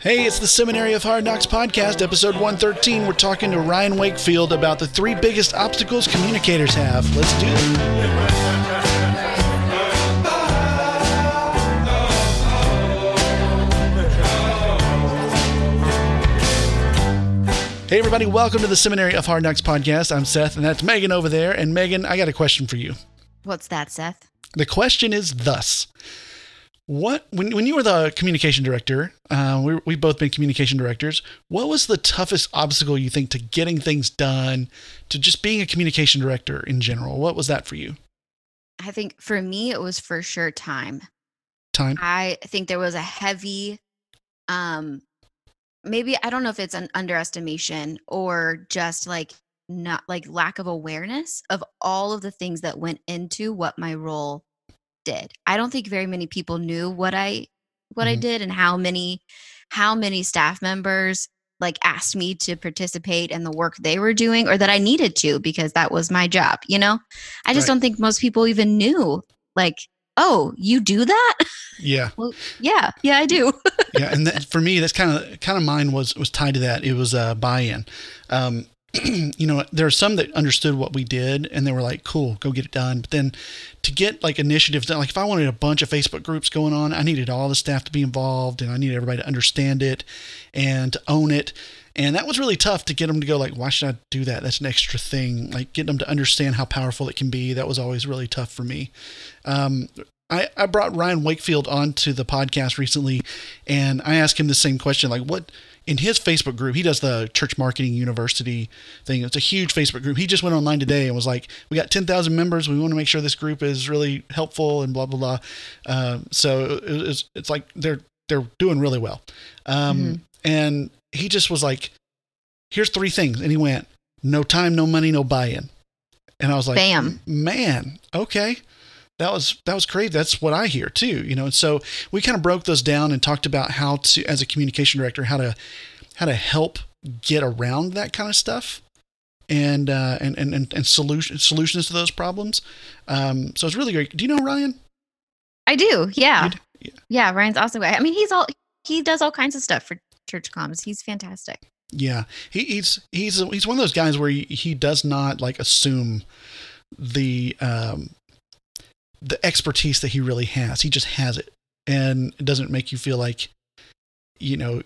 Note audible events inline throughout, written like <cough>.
Hey, it's the Seminary of Hard Knocks podcast, episode 113. We're talking to Ryan Wakefield about the three biggest obstacles communicators have. Let's do it. Hey, everybody, welcome to the Seminary of Hard Knocks podcast. I'm Seth, and that's Meagan over there. And Meagan, I got a question for you. What's that, Seth? The question is thus what when, when you were the communication director uh, we, we've both been communication directors what was the toughest obstacle you think to getting things done to just being a communication director in general? What was that for you? I think for me, it was for sure time. time. I think there was a heavy, um, maybe I don't know if it's an underestimation or just like not like lack of awareness of all of the things that went into what my role did. I don't think very many people knew what I what I Mhm. did and how many how many staff members like asked me to participate in the work they were doing or that I needed to because that was my job, you know? I just Right. don't think most people even knew like, "Oh, you do that?" yeah <laughs> well, yeah, yeah, I do. yeah and that, <laughs> for me that's kind of kind of mine was was tied to that it was uh, buy-in um, <clears throat> you know there are some that understood what we did and they were like cool go get it done. But then to get like initiatives done like if i wanted a bunch of facebook groups going on i needed all the staff to be involved and i needed everybody to understand it and to own it. And that was really tough to get them to go like why should i do that? That's an extra thing. Like getting them to understand how powerful it can be that was always really tough for me. Um, I, I brought Ryan Wakefield onto the podcast recently and I asked him the same question like what in his Facebook group he does the church marketing university thing. It's a huge Facebook group. He just went online today and was like we got 10,000 members. We want to make sure this group is really helpful and blah blah blah. Uh, so it's, it's like they're they're doing really well. Um, Mhm. and he just was like here's three things and he went no time no money no buy-in. And I was like Bam. man okay that was that was crazy that's what i hear too you know and so we kind of broke those down and talked about how to as a communication director how to how to help get around that kind of stuff and uh and and and, and solution, solutions to those problems um so it's really great do you know ryan I do. Yeah. Yeah. Yeah, Ryan's awesome guy. I mean, he's all he does all kinds of stuff for church comms. He's fantastic. yeah he, he's he's he's one of those guys where he, he does not like assume the um the expertise that he really has he just has it and it doesn't make you feel like you know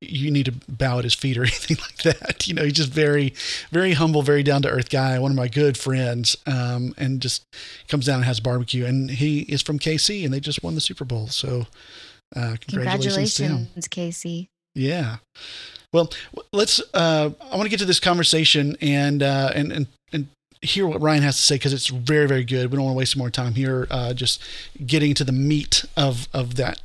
you need to bow at his feet or <laughs> anything like that you know he's just very very humble very down to earth guy one of my good friends um and just comes down and has barbecue and he is from kc and they just won the super bowl so uh congratulations, to him Congratulations, KC. yeah. Well, let's. Uh, I want to get to this conversation and uh, and and and hear what Ryan has to say because it's very very good. We don't want to waste more time here. Uh, just getting to the meat of of that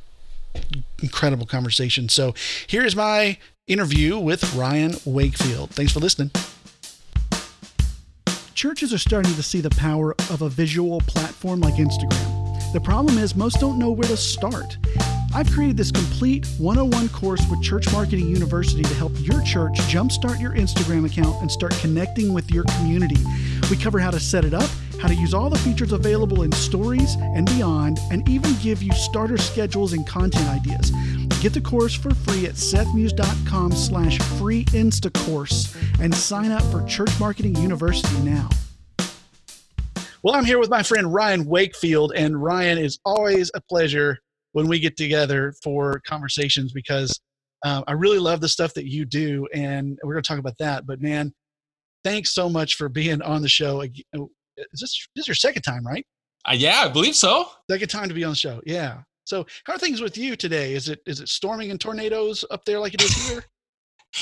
incredible conversation. So here is my interview with Ryan Wakefield. Thanks for listening. Churches are starting to see the power of a visual platform like Instagram. The problem is, most don't know where to start. I've created this complete 101 course with Church Marketing University to help your church jumpstart your Instagram account and start connecting with your community. We cover how to set it up, how to use all the features available in stories and beyond, and even give you starter schedules and content ideas. Get the course for free at sethmuse.com slash free instacourse and sign up for Church Marketing University now. Well, I'm here with my friend Ryan Wakefield, and Ryan is always a pleasure when we get together for conversations because um, I really love the stuff that you do, and we're going to talk about that. But man, thanks so much for being on the show. Oh, Is this this is your second time, right? Uh, yeah, I believe so. Second time to be on the show. Yeah. So, how are things with you today? Is it is it storming and tornadoes up there like it is here?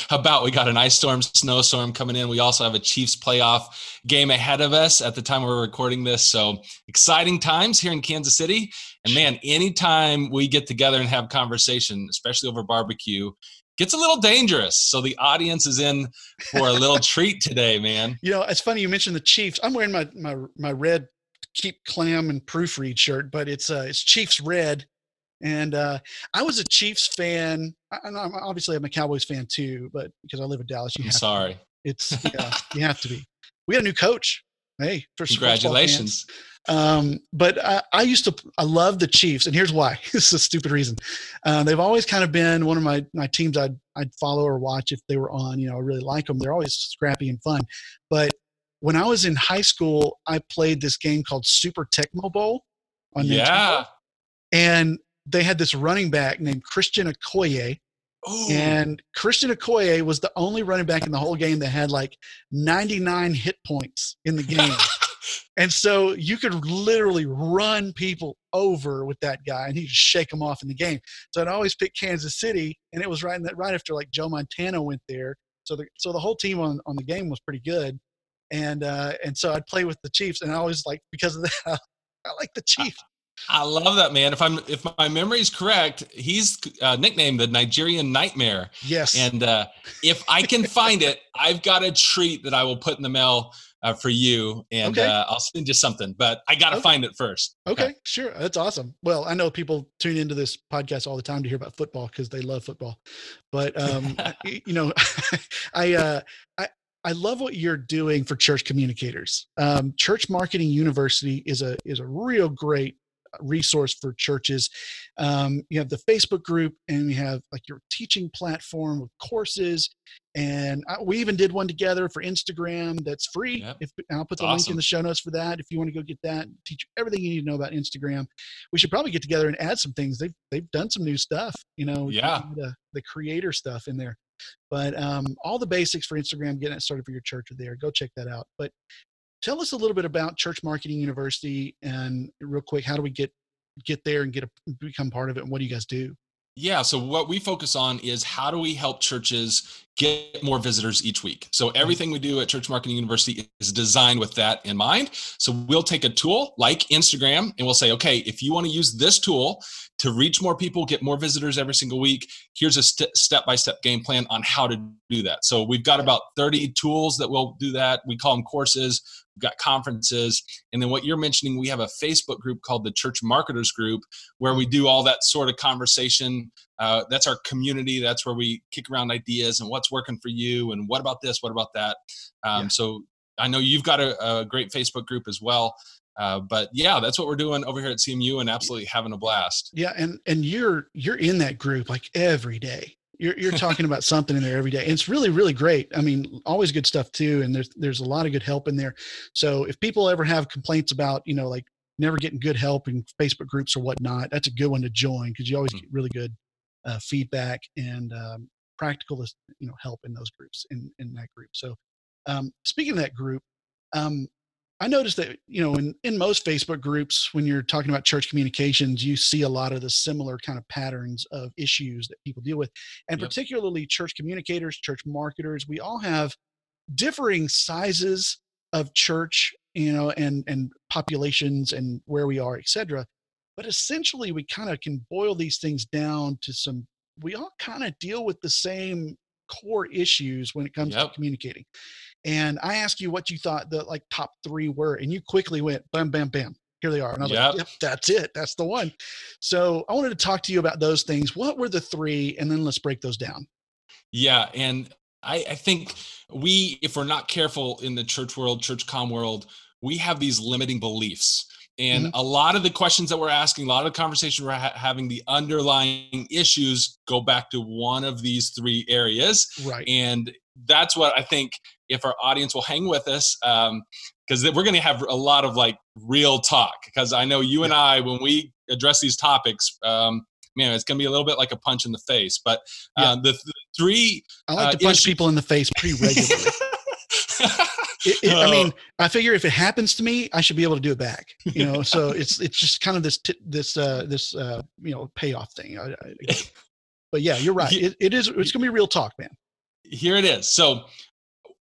How <laughs> <laughs> about we got an ice storm, snowstorm coming in? We also have a Chiefs playoff game ahead of us at the time we're recording this. So exciting times here in Kansas City. And man, anytime we get together and have conversation, especially over barbecue, gets a little dangerous. So the audience is in for a little <laughs> treat today, man. You know, it's funny you mentioned the Chiefs. I'm wearing my my my red keep clam and proofread shirt, but it's uh it's Chiefs red. And uh I was a Chiefs fan. I, I'm obviously I'm a Cowboys fan too, but because I live in Dallas, you I'm have to sorry. It's yeah, you have to be. We got a new coach. Hey, for congratulations. Um, but I, I, used to, I love the Chiefs, and here's why. <laughs> this is a stupid reason. Uh, they've always kind of been one of my my teams I'd I'd follow or watch if they were on. You know, I really like them. They're always scrappy and fun. But when I was in high school, I played this game called Super Tecmo Bowl on yeah. Nintendo, and they had this running back named Christian Okoye. Ooh. And Christian Okoye was the only running back in the whole game that had like 99 hit points in the game. <laughs> And so you could literally run people over with that guy and he'd shake them off in the game. So I'd always pick Kansas City and it was right that right after like Joe Montana went there. So the so the whole team on, on the game was pretty good. And uh and so I'd play with the Chiefs and I always like because of <laughs> that I like the Chiefs. I love that man. If I'm if my memory is correct, he's uh, nicknamed the Nigerian Nightmare. Yes. And uh, if I can find it, I've got a treat that I will put in the mail uh, for you, and okay. uh, I'll send you something. But I got to okay. find it first. Okay. okay, sure, that's awesome. Well, I know people tune into this podcast all the time to hear about football because they love football. But um, <laughs> you know, <laughs> I uh, I I love what you're doing for church communicators. Um, church Marketing University is a is a real great resource for churches. Um, you have the Facebook group, and you have like your teaching platform with courses. And I, we even did one together for Instagram that's free. Yep. If I'll put the awesome. link in the show notes for that. If you want to go get that, teach everything you need to know about Instagram. We should probably get together and add some things. They've they've done some new stuff. You know, yeah, the, the creator stuff in there. But um, all the basics for Instagram, getting it started for your church are there. Go check that out. But tell us a little bit about Church Marketing University and real quick, how do we get get there and get a, become part of it? And what do you guys do? Yeah. So what we focus on is how do we help churches get more visitors each week. So mm-hmm. everything we do at Church Marketing University is designed with that in mind. So we'll take a tool like Instagram and we'll say, okay, if you want to use this tool to reach more people, get more visitors every single week, here's a step by step game plan on how to do that. So we've got about 30 tools that will do that. We call them courses. Got conferences. And then what you're mentioning, we have a Facebook group called the Church Marketers Group where we do all that sort of conversation. Uh, that's our community. That's where we kick around ideas and what's what's working for you and what about this what about that um, yeah. so i know you've got a, a great facebook group as well uh, but yeah that's what we're doing over here at cmu and absolutely having a blast yeah and and you're you're in that group like every day you're, you're talking about something in there every day and it's really really great. I mean always good stuff too and there's there's a lot of good help in there. So if people ever have complaints about you know like never getting good help in facebook groups or whatnot that's a good one to join because you always mm-hmm. get really good uh, feedback and um, practical you know help in those groups in in that group. So um, speaking of that group um, i noticed that you know in in most facebook groups when you're talking about church communications you see a lot of the similar kind of patterns of issues that people deal with and yep. particularly church communicators church marketers we all have differing sizes of church you know and and populations and where we are etc but essentially we kind of can boil these things down to some we all kind of deal with the same core issues when it comes yep. to communicating. And I asked you what you thought the like top three were, and you quickly went bam, bam, bam. Here they are. And I was yep. like, yep, that's it. That's the one. So I wanted to talk to you about those things. What were the three? And then let's break those down. Yeah. And I, I think we, if we're not careful in the church world, church com world, we have these limiting beliefs and mm-hmm. a lot of the questions that we're asking, a lot of the conversation we're ha- having, the underlying issues go back to one of these three areas. Right. And that's what I think if our audience will hang with us, because um, we're going to have a lot of like real talk. Because I know you yeah. and I, when we address these topics, um, man, it's going to be a little bit like a punch in the face. But uh, yeah. the, the, three. I like to uh, punch issues- people in the face pretty regularly. <laughs> It, it, I mean, oh. I figure if it happens to me, I should be able to do it back. You know, so it's it's just kind of this t- this uh, this uh, you know payoff thing. I, I, but yeah, you're right. <laughs> It, it is. It's gonna be real talk, man. Here it is. So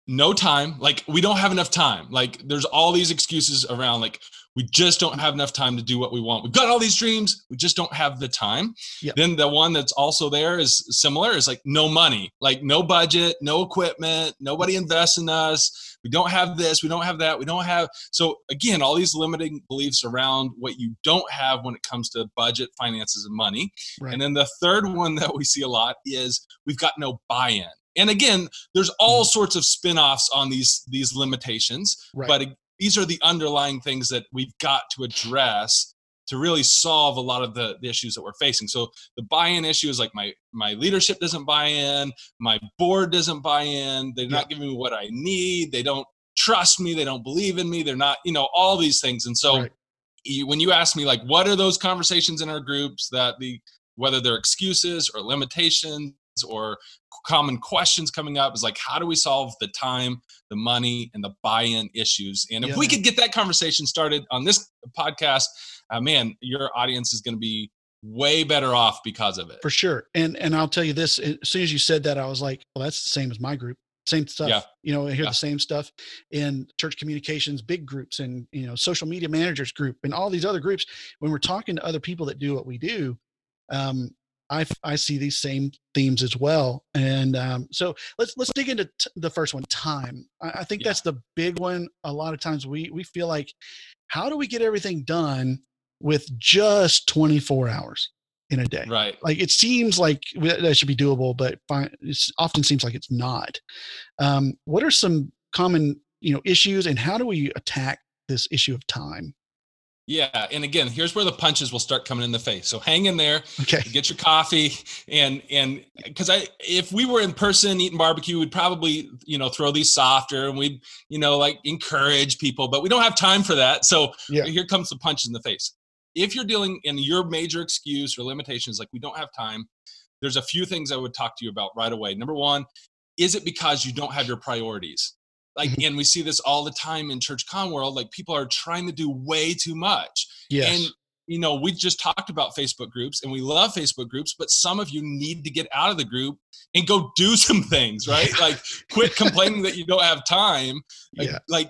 no time. Like we don't have enough time. Like there's all these excuses around. Like we just don't have enough time to do what we want. We've got all these dreams, we just don't have the time. Yep. Then the one that's also there is similar is like no money, like no budget, no equipment, nobody invests in us. We don't have this, we don't have that, we don't have. So again, all these limiting beliefs around what you don't have when it comes to budget, finances, and money. Right. And then the third one that we see a lot is we've got no buy-in and again there's all mm-hmm. sorts of spin-offs on these these limitations right. but these are the underlying things that we've got to address to really solve a lot of the, the issues that we're facing. So the buy-in issue is like my my leadership doesn't buy in, my board doesn't buy in, they're yeah. not giving me what I need, they don't trust me, they don't believe in me, they're not, you know, all these things. And so right. you, when you ask me like what are those conversations in our groups that the whether they're excuses or limitations or common questions coming up is like how do we solve the time the money and the buy-in issues and if yeah. we could get that conversation started on this podcast uh, man your audience is going to be way better off because of it for sure and and i'll tell you this as soon as you said that i was like well that's the same as my group same stuff yeah. you know i hear yeah. the same stuff in church communications big groups and you know social media managers group and all these other groups when we're talking to other people that do what we do um, I, I see these same themes as well. And um, so let's let's dig into t- the first one, time. I, I think yeah. that's the big one. A lot of times we we feel like, how do we get everything done with just 24 hours in a day? Right. Like it seems like that should be doable, but it often seems like it's not. Um, what are some common you know issues, and how do we attack this issue of time? Yeah, and again, here's where the punches will start coming in the face. So hang in there. Okay. Get your coffee, and and because I, if we were in person eating barbecue, we'd probably you know throw these softer, and we'd you know like encourage people, but we don't have time for that. So yeah. here comes the punches in the face. If you're dealing in your major excuse or limitations, like we don't have time, there's a few things I would talk to you about right away. Number one, is it because you don't have your priorities? Like mm-hmm. and we see this all the time in church con world like people are trying to do way too much yes. and you know we just talked about facebook groups and we love facebook groups but some of you need to get out of the group and go do <laughs> some things right like quit complaining that you don't have time like, yeah. like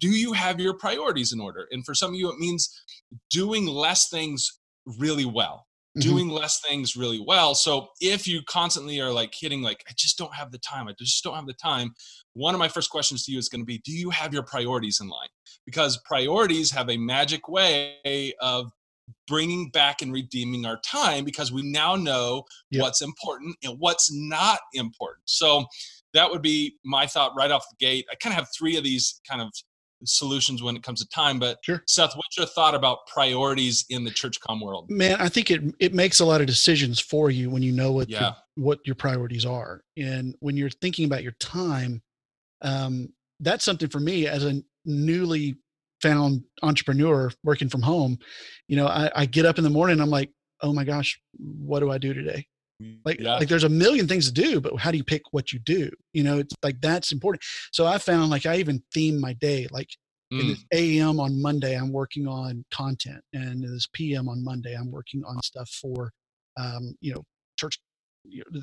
do you have your priorities in order and for some of you it means doing less things really well Mm-hmm. doing less things really well. So if you constantly are like hitting like I just don't have the time, I just don't have the time, one of my first questions to you is going to be do you have your priorities in line? Because priorities have a magic way of bringing back and redeeming our time because we now know yep. what's important and what's not important. So that would be my thought right off the gate. I kind of have three of these kind of solutions when it comes to time. But sure. Seth, what's your thought about priorities in the church com world? Man, I think it it makes a lot of decisions for you when you know what yeah. your, what your priorities are, and when you're thinking about your time, um, that's something for me as a newly found entrepreneur working from home. You know, I, I get up in the morning, I'm like, oh my gosh, what do I do today? Like yeah. like there's a million things to do but how do you pick what you do? You know it's like that's important. So i found like i even theme my day like mm. in this am on monday i'm working on content and in this pm on monday i'm working on stuff for um, you know church you know,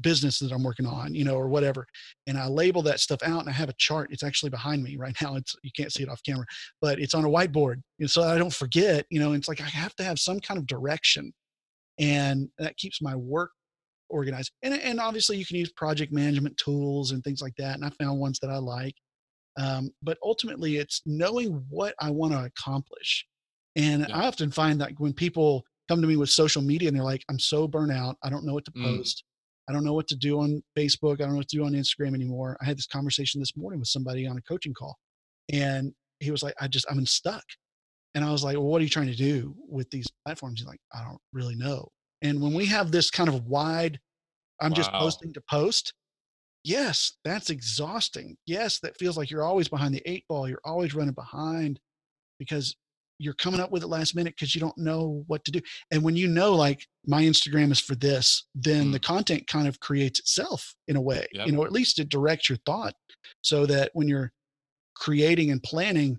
business that i'm working on you know or whatever. And i label that stuff out and i have a chart. It's actually behind me right <laughs> now. It's you can't see it off camera but it's on a whiteboard. And so i don't forget you know it's like i have to have some kind of direction. And that keeps my work organized. And, and obviously, you can use project management tools and things like that. And I found ones that I like. Um, but ultimately, it's knowing what I want to accomplish. And yeah. I often find that when people come to me with social media and they're like, I'm so burnt out, I don't know what to mm. post. I don't know what to do on Facebook. I don't know what to do on Instagram anymore. I had this conversation this morning with somebody on a coaching call, and he was like, I just, I'm stuck. And I was like, Well, what are you trying to do with these platforms? He's like, I don't really know. And when we have this kind of wide, I'm wow. just posting to post, yes, that's exhausting. Yes, that feels like you're always behind the eight ball. You're always running behind because you're coming up with it last minute because you don't know what to do. And when you know, like, my Instagram is for this, then mm. the content kind of creates itself in a way, yep. you know, at least it directs your thought so that when you're creating and planning,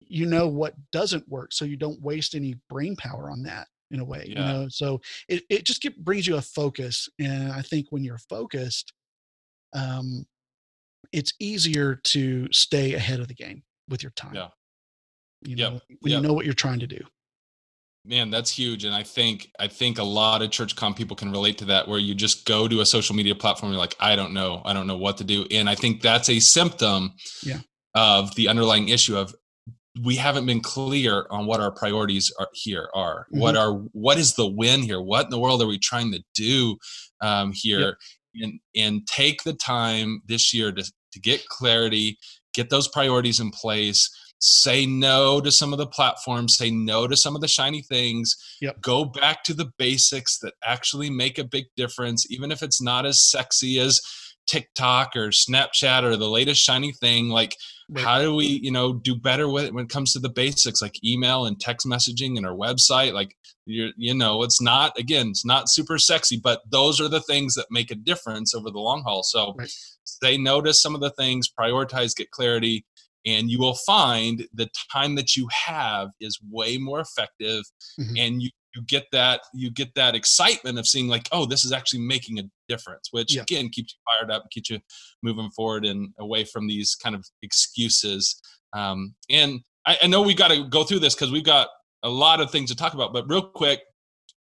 you know what doesn't work. So you don't waste any brain power on that in a way yeah. you know so it, it just get, brings you a focus and i think when you're focused um it's easier to stay ahead of the game with your time yeah you know yep. when yep. you know what you're trying to do man that's huge and i think i think a lot of church com people can relate to that where you just go to a social media platform you're like i don't know i don't know what to do and i think that's a symptom yeah. of the underlying issue of we haven't been clear on what our priorities are here are mm-hmm. what are what is the win here what in the world are we trying to do um, here yep. and and take the time this year to, to get clarity get those priorities in place say no to some of the platforms, say no to some of the shiny things, yep. go back to the basics that actually make a big difference, even if it's not as sexy as TikTok or Snapchat or the latest shiny thing. Like, right. how do we, you know, do better with it when it comes to the basics like email and text messaging and our website? Like, you you know, it's not again, it's not super sexy, but those are the things that make a difference over the long haul. So, right. say no to some of the things, prioritize, get clarity, and you will find the time that you have is way more effective mm-hmm. and you you get that you get that excitement of seeing like oh this is actually making a difference which yeah. again keeps you fired up keeps you moving forward and away from these kind of excuses um, and I, I know we got to go through this because we've got a lot of things to talk about but real quick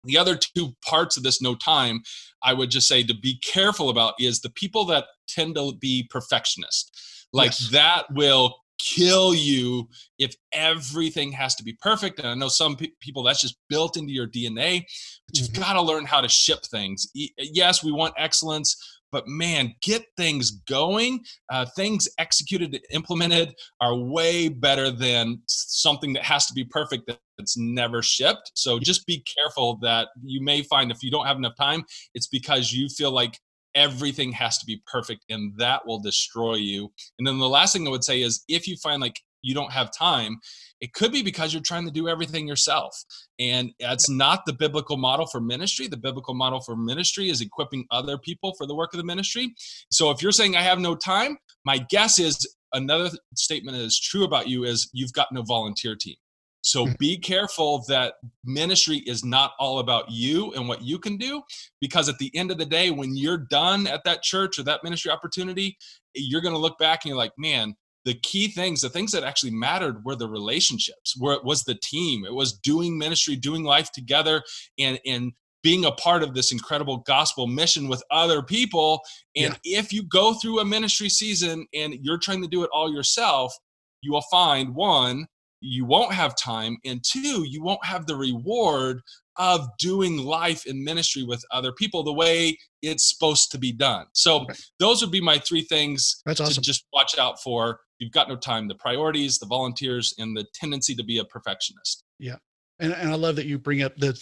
the other two parts of this no time i would just say to be careful about is the people that tend to be perfectionist like yes. that will kill you if everything has to be perfect. And I know some pe- people that's just built into your DNA, but you've mm-hmm. got to learn how to ship things. E- yes, we want excellence, but man, get things going. Uh, things executed, implemented are way better than something that has to be perfect that's never shipped. So just be careful that you may find if you don't have enough time, it's because you feel like everything has to be perfect and that will destroy you. And then the last thing I would say is if you find like you don't have time, it could be because you're trying to do everything yourself. And that's not the biblical model for ministry. The biblical model for ministry is equipping other people for the work of the ministry. So if you're saying I have no time, my guess is another statement that is true about you is you've got no volunteer team. So mm. be careful that ministry is not all about you and what you can do, because at the end of the day, when you're done at that church or that ministry opportunity, you're going to look back and you're like, man, the key things, the things that actually mattered were the relationships, where it was the team, it was doing ministry, doing life together, and and being a part of this incredible gospel mission with other people. And yeah. if you go through a ministry season and you're trying to do it all yourself, you will find one you won't have time and two you won't have the reward of doing life in ministry with other people the way it's supposed to be done. So okay. those would be my three things That's awesome. to just watch out for. You've got no time. The priorities the volunteers and the tendency to be a perfectionist. Yeah. And, and I love that you bring up that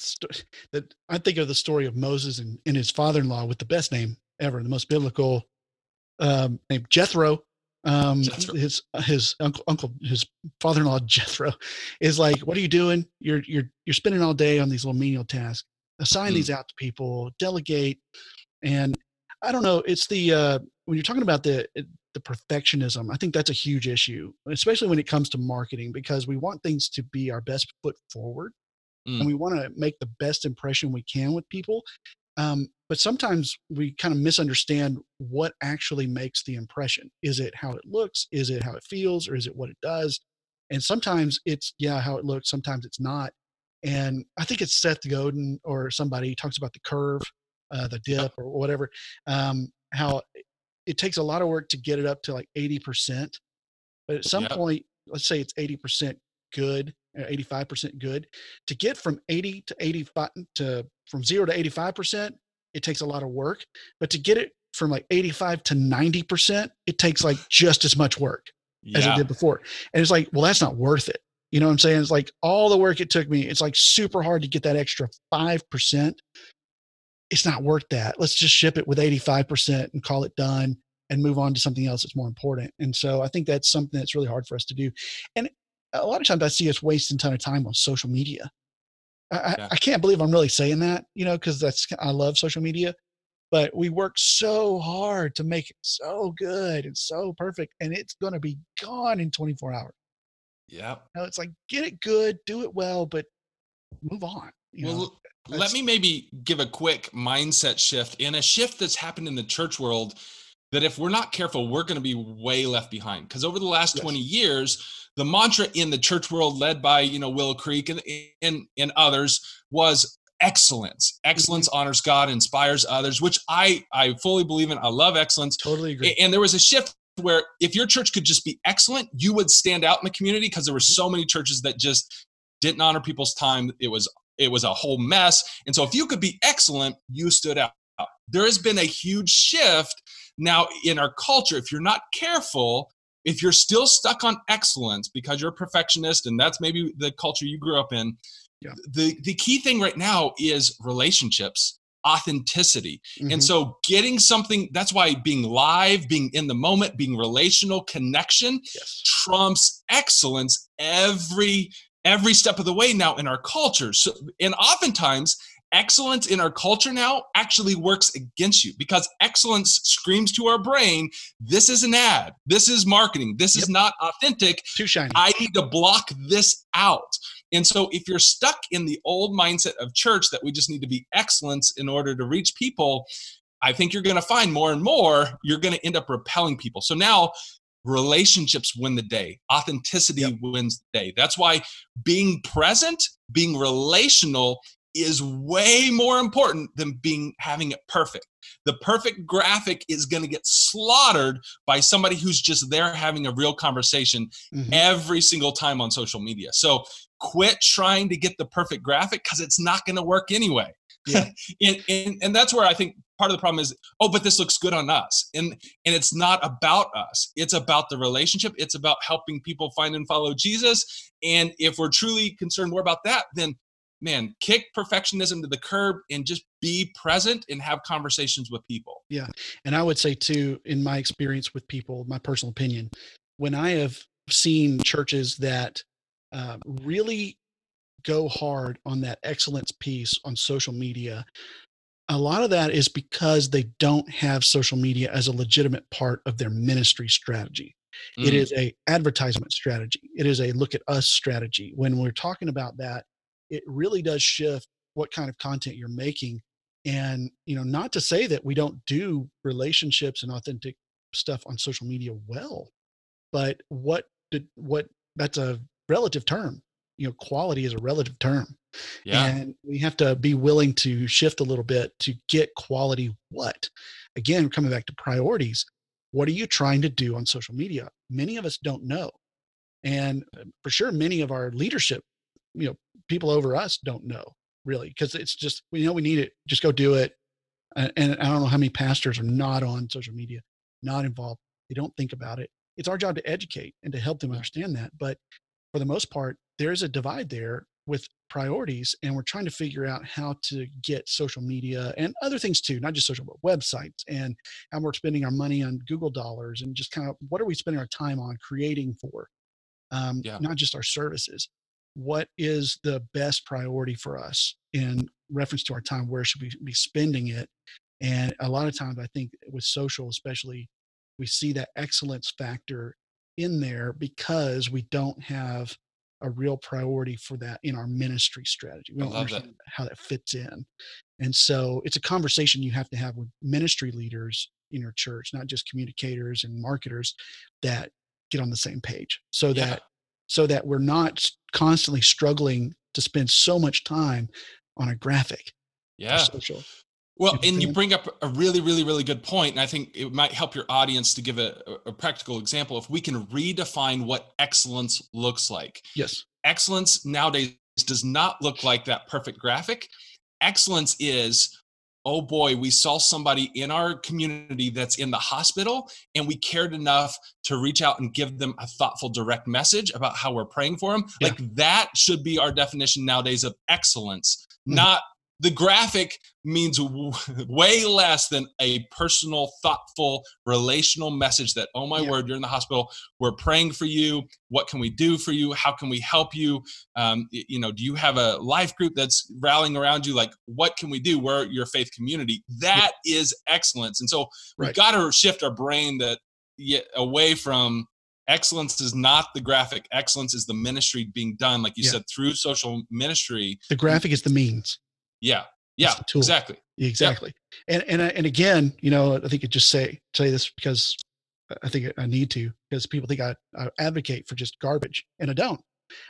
that I think of the story of Moses and, and his father-in-law with the best name ever, the most biblical um, name Jethro, um his his uncle uncle his father-in-law <laughs> jethro is like what are you doing you're you're you're spending all day on these little menial tasks assign mm. these out to people delegate and i don't know it's the uh when you're talking about the the perfectionism i think that's a huge issue especially when it comes to marketing because we want things to be our best foot forward mm. and we want to make the best impression we can with people um, but sometimes we kind of misunderstand what actually makes the impression. Is it how it looks? Is it how it feels? Or is it what it does? And sometimes it's, yeah, how it looks. Sometimes it's not. And I think it's Seth Godin or somebody talks about the curve, uh, the dip or whatever, um, how it takes a lot of work to get it up to like 80%. But at some yep. point, let's say it's 80% good, 85% good. To get from 80 to 85 to from zero to 85%, it takes a lot of work. But to get it from like 85 to 90%, it takes like just as much work yeah. as it did before. And it's like, well, that's not worth it. You know what I'm saying? It's like all the work it took me, it's like super hard to get that extra 5%. It's not worth that. Let's just ship it with 85% and call it done and move on to something else that's more important. And so I think that's something that's really hard for us to do. And a lot of times I see us wasting a ton of time on social media. I, yeah. I can't believe I'm really saying that, you know, because that's I love social media, but we work so hard to make it so good and so perfect, and it's going to be gone in 24 hours. Yeah, you know, it's like get it good, do it well, but move on. well, know? let me maybe give a quick mindset shift and a shift that's happened in the church world that if we're not careful, we're going to be way left behind. Because over the last yes. 20 years, the mantra in the church world led by you know Willow Creek and and, and others was excellence. Excellence mm-hmm. honors god inspires others which i i fully believe in. I love excellence. Totally agree. And there was a shift where if your church could just be excellent you would stand out in the community because there were mm-hmm. so many churches that just didn't honor people's time. It was it was a whole mess. And so if you could be excellent you stood out. There has been a huge shift now in our culture. If you're not careful if you're still stuck on excellence because you're a perfectionist and that's maybe the culture you grew up in, yeah. the the key thing right now is relationships authenticity. Mm-hmm. And so getting something that's why being live, being in the moment, being relational connection yes. trumps excellence every every step of the way now in our culture. So and oftentimes excellence in our culture now actually works against you. Because excellence screams to our brain this is an ad. This is marketing. This yep. is not authentic. Too shiny. I need to block this out. And so if you're stuck in the old mindset of church that we just need to be excellence in order to reach people i think you're going to find more and more you're going to end up repelling people. So now relationships win the day. Authenticity yep. wins the day. That's why being present being relational is way more important than being having it perfect. The perfect graphic is going to get slaughtered by somebody who's just there having a real conversation mm-hmm. every single time on social media. So quit trying to get the perfect graphic because it's not going to work anyway. Yeah. <laughs> and, and, and that's where I think part of the problem is, oh, but this looks good on us. And and it's not about us. It's about the relationship. It's about helping people find and follow Jesus. And if we're truly concerned more about that, then man, kick perfectionism to the curb and just be present and have conversations with people. Yeah. And I would say, too, in my experience with people, my personal opinion, when I have seen churches that uh, really go hard on that excellence piece on social media, a lot of that is because they don't have social media as a legitimate part of their ministry strategy. Mm. It is a advertisement strategy. It is a look at us strategy. When we're talking about that, it really does shift what kind of content you're making. And you know not to say that we don't do relationships and authentic stuff on social media well but what did what that's a relative term. You know quality is a relative term. Yeah. and we have to be willing to shift a little bit to get quality what. Again coming back to priorities what are you trying to do on social media? Many of us don't know. And uh, for sure many of our leadership you know people over us don't know really because it's just we know we need it just go do it. And, and i don't know how many pastors are not on social media not involved they don't think about it. It's our job to educate and to help them understand that but for the most part there's a divide there with priorities and we're trying to figure out how to get social media and other things too not just social but websites and how we're spending our money on google dollars and just kind of what are we spending our time on creating for um, yeah. not just our services what is the best priority for us in reference to our time where should we be spending it and a lot of times i think with social especially we see that excellence factor in there because we don't have a real priority for that in our ministry strategy. We don't understand that. how that fits in. And so it's a conversation you have to have with ministry leaders in your church, not just communicators and marketers that get on the same page so yeah. that so that we're not constantly struggling to spend so much time on a graphic. Yeah. Social. Well, and you bring up a really, really, really good point, and I think it might help your audience to give a, a, practical example. If we can redefine what excellence looks like, yes, excellence nowadays does not look like that perfect graphic. Excellence is oh boy, we saw somebody in our community that's in the hospital and we cared enough to reach out and give them a thoughtful, direct message about how we're praying for them. Yeah. Like that should be our definition nowadays of excellence, mm-hmm. not the graphic means w- <laughs> way less than a personal, thoughtful, relational message that, oh my yeah. word, you're in the hospital. We're praying for you. What can we do for you? How can we help you? Um, you know, do you have a life group that's rallying around you? Like, what can we do? We're your faith community. That yeah. is excellence. And so we've got to shift our brain that yeah, away from excellence is not the graphic excellence is the ministry being done like you yeah. said through social ministry the graphic is the means yeah. Yeah. Exactly. Exactly. And and and again, you know, I think I just say say this because I think I need to because people think I, I advocate for just garbage, and I don't.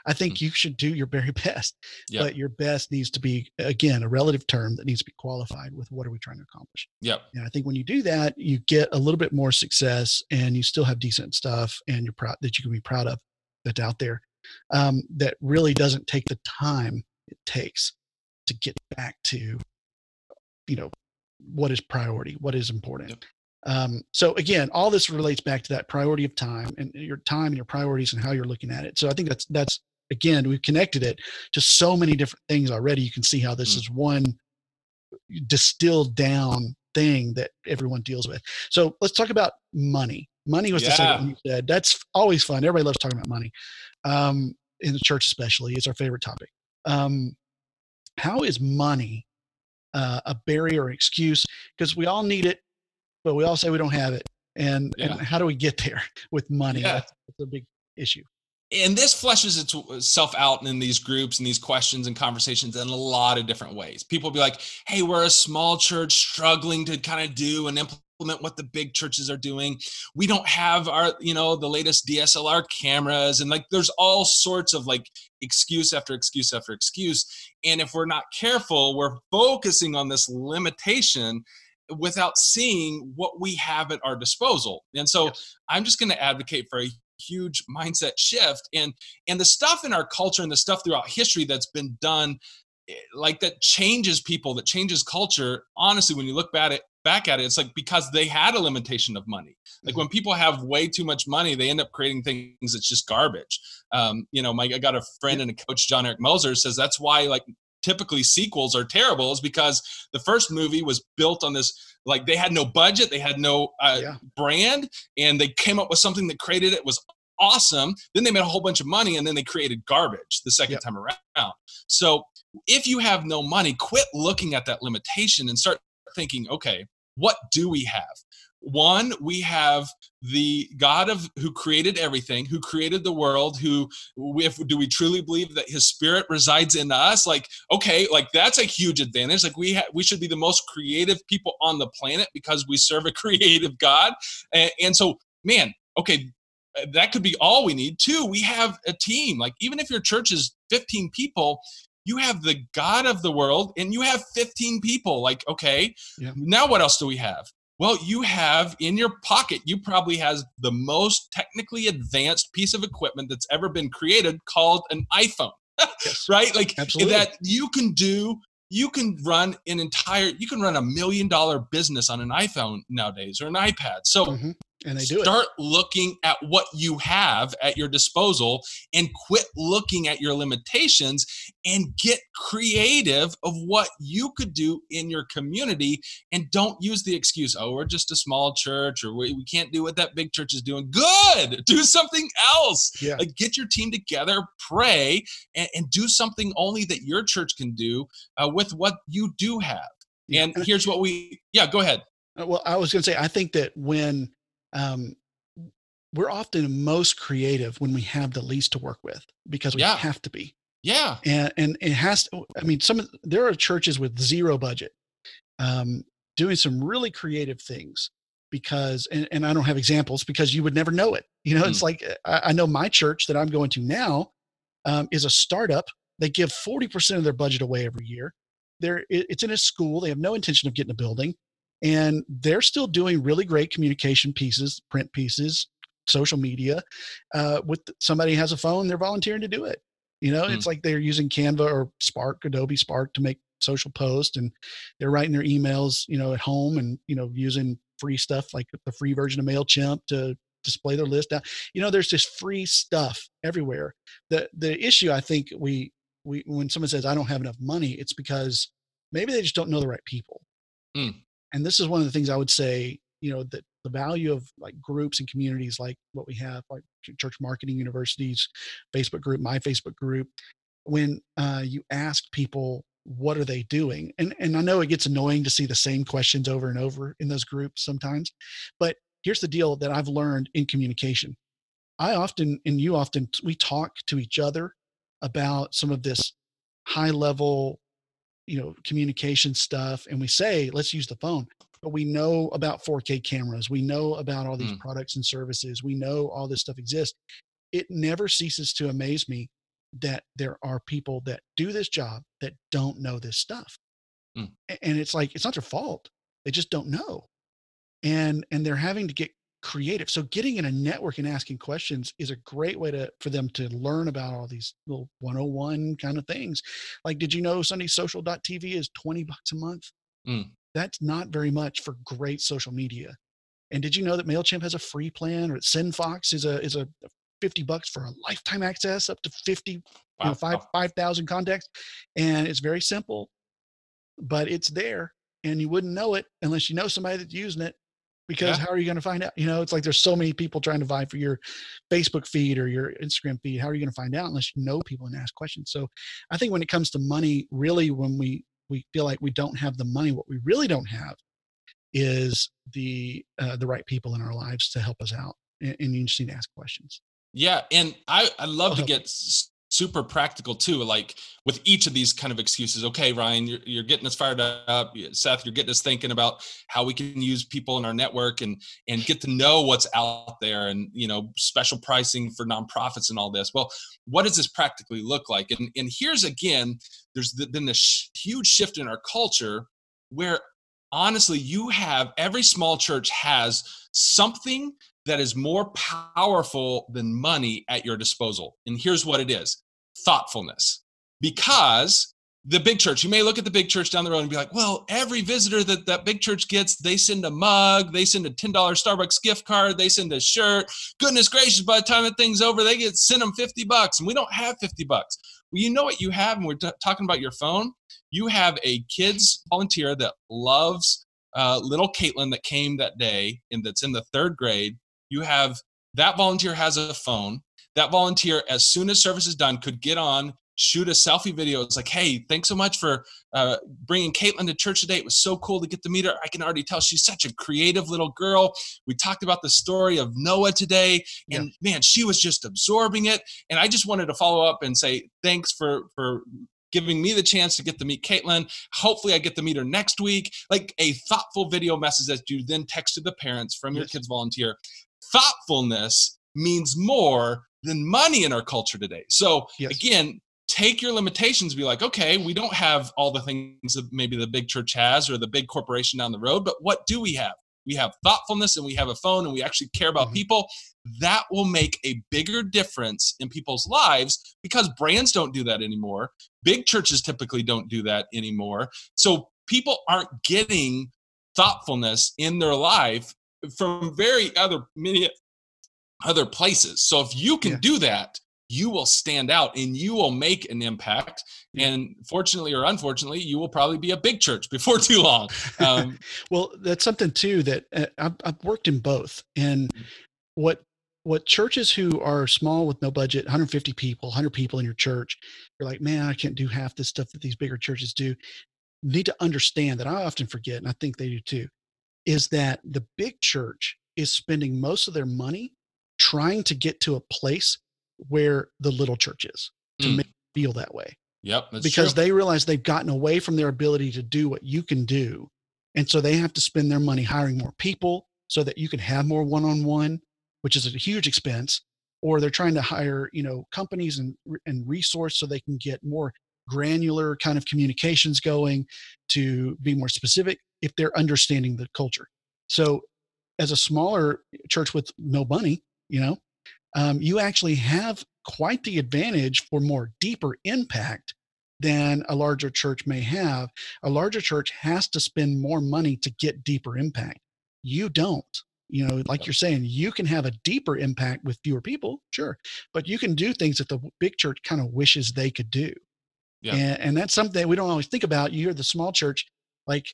I think mm-hmm. you should do your very <laughs> best, yep. but your best needs to be again a relative term that needs to be qualified with what are we trying to accomplish. Yeah. And I think when you do that, you get a little bit more success, and you still have decent stuff, and you're proud that you can be proud of that's out there. Um, that really doesn't take the time it takes to get back to you know what is priority what is important yep. Um, so again, all this relates back to that priority of time and your time and your priorities and how you're looking at it. So I think that's that's again we've connected it to so many different things already. You can see how this mm. is one distilled down thing that everyone deals with. So let's talk about money. Money was yeah. the second you said. That's always fun. Everybody loves talking about money. Um, in the church, especially, it's our favorite topic. Um, how is money uh, a barrier or excuse? Because we all need it, but we all say we don't have it. And, yeah. and how do we get there <laughs> with money? Yeah. That's, that's a big issue and this fleshes itself out in these groups and these questions and conversations in a lot of different ways. People be like, "Hey, we're a small church struggling to kind of do and implement what the big churches are doing. We don't have our, you know, the latest DSLR cameras and like there's all sorts of like excuse after excuse after excuse. And if we're not careful, we're focusing on this limitation without seeing what we have at our disposal. And so yes. I'm just going to advocate for a huge mindset shift and and the stuff in our culture and the stuff throughout history that's been done eh, like that changes people that changes culture honestly when you look back at it back at it it's like because they had a limitation of money like when mm-hmm. people have way too much money they end up creating things that's just garbage um, you know my, i got a friend and a coach john eric moser says that's why like typically sequels are terrible is because the first movie was built on this like they had no budget they had no uh, yeah. brand and they came up with something that created it was awesome then they made a whole bunch of money and then they created garbage the second yep. time around so if you have no money quit looking at that limitation and start thinking okay what do we have? One we have the god of who created everything who created the world who if do we truly believe that his spirit resides in us? Like okay like that's a huge advantage. Like we ha- we should be the most creative people on the planet because we serve a <laughs> creative god. And, and so man okay that could be all we need. Two we have a team. Like even if your church is 15 people you have the god of the world and you have 15 people like okay yeah. now what else do we have well, you have in your pocket, you probably has the most technically advanced piece of equipment that's ever been created called an iPhone. yes. <laughs> right? Like Absolutely. that you can do you can run an entire you can run a million dollar business on an iphone nowadays or an ipad so mm-hmm and they do start it. looking at what you have at your disposal and quit looking at your limitations and get creative of what you could do in your community and don't use the excuse oh we're just a small church or we, we can't do what that big church is doing good <laughs> do something else yeah. like get your team together pray and, and do something only that your church can do uh, with what you do have yeah. and here's what we yeah go ahead uh, well i was going to say i think that when um, we're often most creative when we have the least to work with because we yeah. have to be. Yeah. And and it has to, I mean, some there are churches with zero budget um, doing some really creative things because and, and I don't have examples because you would never know it. You know, mm. it's like I, I, know my church that I'm going to now um, is a startup. They give 40% of their budget away every year. They're it's in a school. They have no intention of getting a building and they're still doing really great communication pieces print pieces social media uh, with somebody has a phone they're volunteering to do it. You know mm. it's like they're using canva or spark adobe spark to make social posts and they're writing their emails you know at home and you know using free stuff like the free version of mailchimp to display their list out. You know there's just free stuff everywhere. The the issue i think we we when someone says i don't have enough money it's because maybe they just don't know the right people. Mm and this is one of the things i would say you know that the value of like groups and communities like what we have like church marketing universities facebook group my facebook group when uh, you ask people what are they doing? and and i know it gets annoying to see the same questions over and over in those groups sometimes but here's the deal that i've learned in communication. I often and you often we talk to each other about some of this high level you know communication stuff and we say let's use the phone. But we know about 4k cameras. We know about all these mm. products and services. We know all this stuff exists. It never ceases to amaze me that there are people that do this job that don't know this stuff. Mm. and it's like it's not their fault. They just don't know. And and they're having to get creative. So getting in a network and asking questions is a great way to for them to learn about all these little 101 kind of things. Like, did you know SundaySocial.tv is 20 bucks a month? Mm. That's not very much for great social media. And did you know that Mailchimp has a free plan, or SendFox is a is a 50 bucks for a lifetime access up to 50 wow. you know, five 5000 contacts and it's very simple but it's there and you wouldn't know it unless you know somebody that's using it because yeah. how are you going to find out? You know it's like there's so many people trying to vie for your facebook feed or your instagram feed. How are you going to find out unless you know people and ask questions? So i think when it comes to money really when we we feel like we don't have the money what we really don't have is the uh, the right people in our lives to help us out and, and you just need to ask questions. Yeah, and I I love to get super practical too like with each of these kind of excuses okay ryan you're, you're getting us fired up. Seth you're getting us thinking about how we can use people in our network and and get to know what's out there and you know special pricing for nonprofits and all this. Well what does this practically look like? And and here's again there's been this huge shift in our culture where honestly you have every small church has something that is more powerful than money at your disposal. And here's what it is thoughtfulness. Because the big church, you may look at the big church down the road and be like, well, every visitor that that big church gets, they send a mug, they send a $10 Starbucks gift card, they send a shirt. Goodness gracious, by the time the thing's over, they get send them 50 bucks. And we don't have 50 bucks. Well, you know what you have, and we're t- talking about your phone. You have a kids volunteer that loves uh, little Caitlin that came that day and that's in the third grade you have that volunteer has a phone. That volunteer, as soon as service is done, could get on, shoot a selfie video. It's like, hey, thanks so much for uh, bringing Caitlin to church today. It was so cool to get to meet her. I can already tell she's such a creative little girl. We talked about the story of Noah today, and yeah. man, she was just absorbing it. And I just wanted to follow up and say thanks for for giving me the chance to get to meet Caitlin. Hopefully, I get to meet her next week. Like a thoughtful video message that you then text to the parents from your kids volunteer thoughtfulness means more than money in our culture today. So yes. again, take your limitations be like okay we don't have all the things that maybe the big church has or the big corporation down the road but what do we have we have thoughtfulness and we have a phone and we actually care about mm-hmm. people that will make a bigger difference in people's lives because brands don't do that anymore big churches typically don't do that anymore so people aren't getting thoughtfulness in their life from very other many other places. So if you can yeah. do that, you will stand out and you will make an impact. And fortunately or unfortunately, you will probably be a big church before <laughs> too long. Um, <laughs> well, that's something too that uh, I've, I've, worked in both. And mm. what what churches who are small with no budget, 150 people, 100 people in your church, you're like, man, I can't do half the stuff that these bigger churches do. Need to understand that I often forget, and I think they do too, is that the big church is spending most of their money trying to get to a place where the little church is to mm. make feel that way. Yep. because true. they realize they've gotten away from their ability to do what you can do. And so they have to spend their money hiring more people so that you can have more one on one, which is a huge expense. Or they're trying to hire, you know, companies and, and resource so they can get more granular kind of communications going to be more specific if they're understanding the culture. So, as a smaller church with no money, you know, um, you actually have quite the advantage for more deeper impact than a larger church may have. A larger church has to spend more money to get deeper impact. You don't. You know, like you're saying, you can have a deeper impact with fewer people, sure, but you can do things that the big church kind of wishes they could do. Yeah. And, and that's something we don't always think about. You hear the small church, like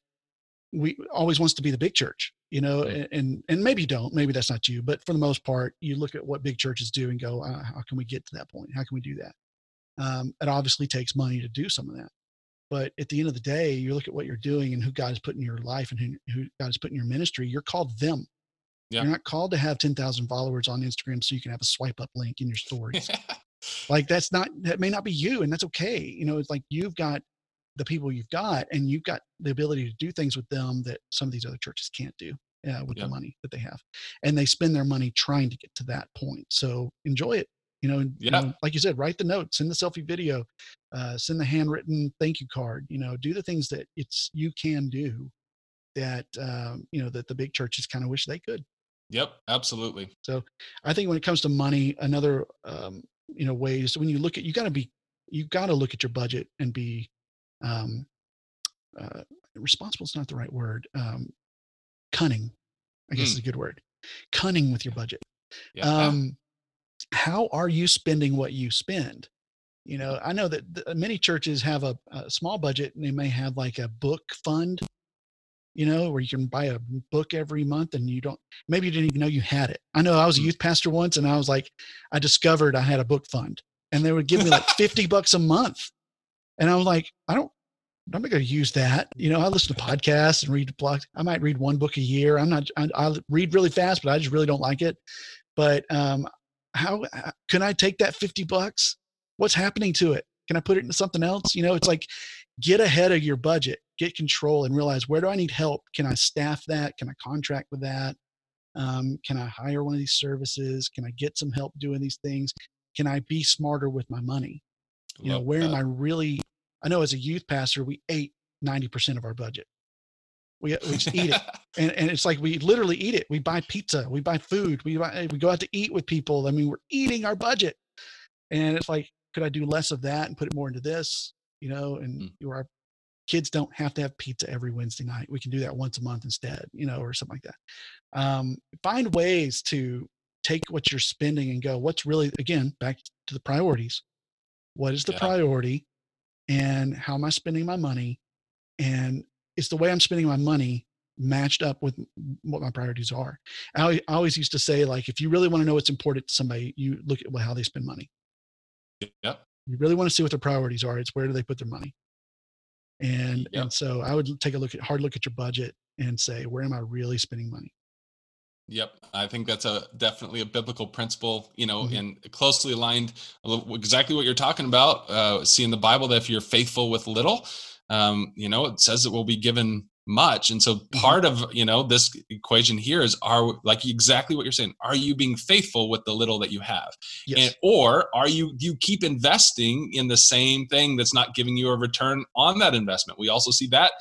we always wants to be the big church you know right. and and maybe you don't maybe that's not you but for the most part you look at what big churches do and go uh, how can we get to that point how can we do that um, it obviously takes money to do some of that but at the end of the day you look at what you're doing and who god has put in your life and who, who god has put in your ministry you're called them yeah. you're not called to have 10,000 followers on instagram so you can have a swipe up link in your stories <laughs> like that's not that may not be you and that's okay you know it's like you've got the people you've got and you've got the ability to do things with them that some of these other churches can't do uh, with the money that they have. And they spend their money trying to get to that point. So enjoy it you know, you know like you said write the note send the selfie video uh, send the handwritten thank you card you know do the things that it's you can do that um, you know that the big churches kind of wish they could. Yep absolutely. So i think when it comes to money another um, you know ways when you look at you got to be you got to look at your budget and be um, uh, responsible is not the right word. Um, cunning. I guess Mm. is a good word. Cunning with your budget. Yeah. Um, how are you spending what you spend? You know, I know that th- many churches have a, a small budget and they may have like a book fund, you know, where you can buy a book every month and you don't, maybe you didn't even know you had it. I know I was a Mm. youth pastor once and I was like, I discovered I had a book fund and they would give me like <laughs> 50 bucks a month. And I was like, I don't, I'm not going to use that. You know, I listen to podcasts and read blogs. I might read one book a year. I'm not, I, I read really fast, but I just really don't like it. But um, how h- can I take that 50 bucks? What's happening to it? Can I put it into something else? You know, it's like get ahead of your budget, get control and realize where do I need help? Can I staff that? Can I contract with that? Um, can I hire one of these services? Can I get some help doing these things? Can I be smarter with my money? You know, Love where am. I really? I know as a youth pastor, we ate 90% of our budget. We, we just eat it. <laughs> And, and it's like we literally eat it. We buy pizza we buy food we buy, we go out to eat with people. I mean we're eating our budget. And it's like could i do less of that and put it more into this? You know and Mm. you our kids don't have to have pizza every wednesday night. We can do that once a month instead you know or something like that. Um, find ways to take what you're spending and go what's really again back to the priorities. What is the Yeah. priority and how am i spending my money? And is the way i'm spending my money matched up with what my priorities are. I, I always used to say like if you really want to know what's important to somebody you look at how they spend money. Yep. you really want to see what their priorities are it's where do they put their money. And Yep. and so i would take a look at hard look at your budget and say where am i really spending money Yep, I think that's a definitely a biblical principle, you know, Mhm. and closely aligned exactly what you're talking about. Uh, see in the Bible that if you're faithful with little, um, you know, it says it will be given much. And so Mm-hmm. part of you know this equation here is are like exactly what you're saying. Are you being faithful with the little that you have, yes and, or are you do you keep investing in the same thing that's not giving you a return on that investment? We also see that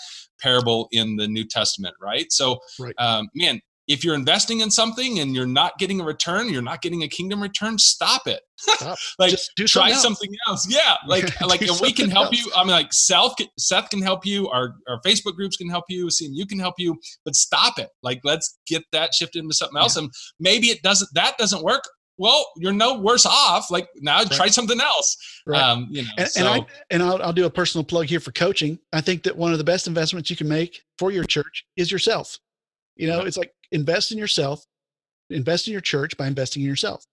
parable in the New Testament, right? So, Right. um, man, if you're investing in something and you're not getting a return, you're not getting a kingdom return, stop it. <laughs> Stop. like Just do try something else. something else. Yeah, <laughs> like like if we can help else. you. I mean, like Seth, can- Seth can help you. Our our Facebook groups can help you. CMU can help you. But stop it. Like let's get that shifted into something else. And maybe it doesn't. That doesn't work. Well, you're no worse off. Like now, try something else. Right. Um, you know. and, so and I and I'll, I'll do a personal plug here for coaching. I think that one of the best investments you can make for your church is yourself. You know, it's like invest in yourself, invest in your church by investing in yourself.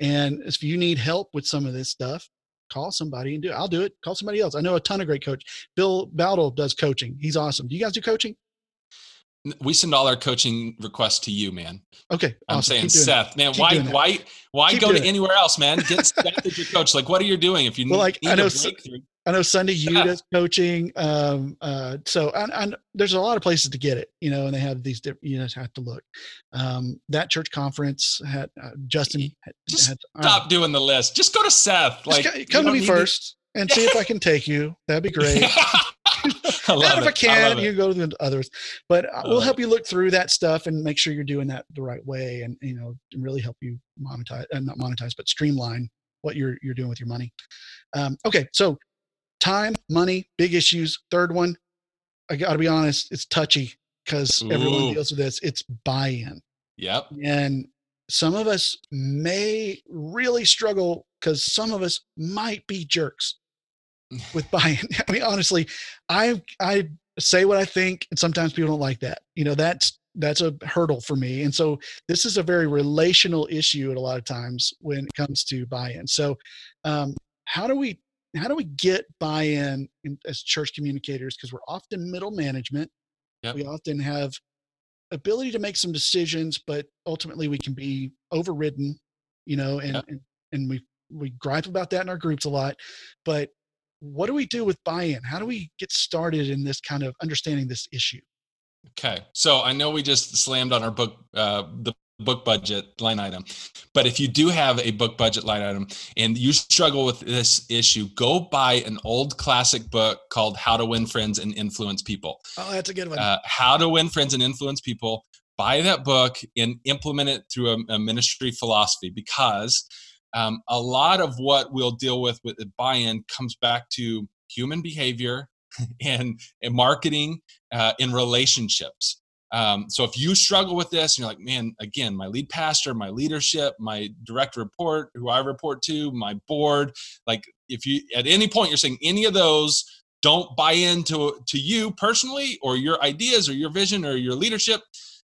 And if you need help with some of this stuff, call somebody and do it. I'll do it. Call somebody else. I know a ton of great coach. Bill Bowdle does coaching. He's awesome. Do you guys do coaching? We send all our coaching requests to you, man. Okay. I'm awesome. saying. Seth, man, why, why, why go to it. anywhere else, man? Get <laughs> Seth as your coach. Like, what are you doing? If you Well, need, like, need I know a s- breakthrough, I know Sunday U does coaching. Um, uh, so and, and there's a lot of places to get it, you know, and they have these different, you just have to look. Um, that church conference had uh, Justin had, Just had uh, stop doing the list. Just go to Seth. Like, co- come to me first and see if I can take you. That'd be <laughs> great. <laughs> And if it. I can, you go to the others. But uh, we'll love help you look through that stuff and make sure you're doing that the right way, and you know, and really help you monetize, uh, not monetize, but streamline what you're you're doing with your money. Um, okay, so time, money, big issues. Third one, I got to be honest, it's touchy because everyone deals with this. It's buy-in, Yep. and some of us may really struggle because some of us might be jerks with buy-in. <laughs> I mean, honestly, I I say what I think, and sometimes people don't like that. You know, that's that's a hurdle for me. And so this is a very relational issue at a lot of times when it comes to buy-in. So um, how do we how do we get buy-in in, as church communicators? Because we're often middle management. Yep. We often have ability to make some decisions, but ultimately we can be overridden, you know, and Yep. and, and we we gripe about that in our groups a lot. But what do we do with buy-in? How do we get started in this kind of understanding this issue? Okay. So I know we just slammed on our book, uh, the book budget line item, but if you do have a book budget line item and you struggle with this issue, go buy an old classic book called How to Win Friends and Influence People. Oh, that's a good one. Uh, How to Win Friends and Influence People. Buy that book and implement it through a, a ministry philosophy because um, a lot of what we'll deal with with the buy-in comes back to human behavior <laughs> and, and marketing uh, in relationships. Um, so if you struggle with this, and you're like, man, again, my lead pastor, my leadership, my direct report, who I report to, my board, like if you at any point you're saying any of those don't buy into to you personally or your ideas or your vision or your leadership,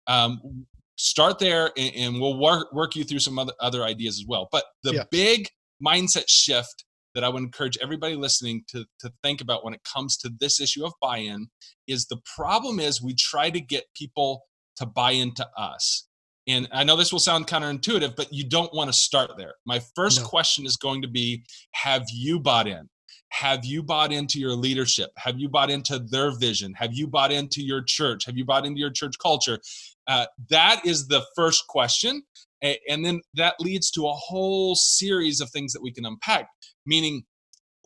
um, start there and, and, we'll work work you through some other, other ideas as well. But the yeah. big mindset shift that I would encourage everybody listening to, to think about when it comes to this issue of buy in is the problem is we try to get people to buy into us. And I know this will sound counterintuitive, but you don't want to start there. My first no. question is going to be Have you bought in? Have you bought into your leadership? Have you bought into their vision? Have you bought into your church? Have you bought into your church culture? Uh, that is the first question. And then that leads to a whole series of things that we can unpack meaning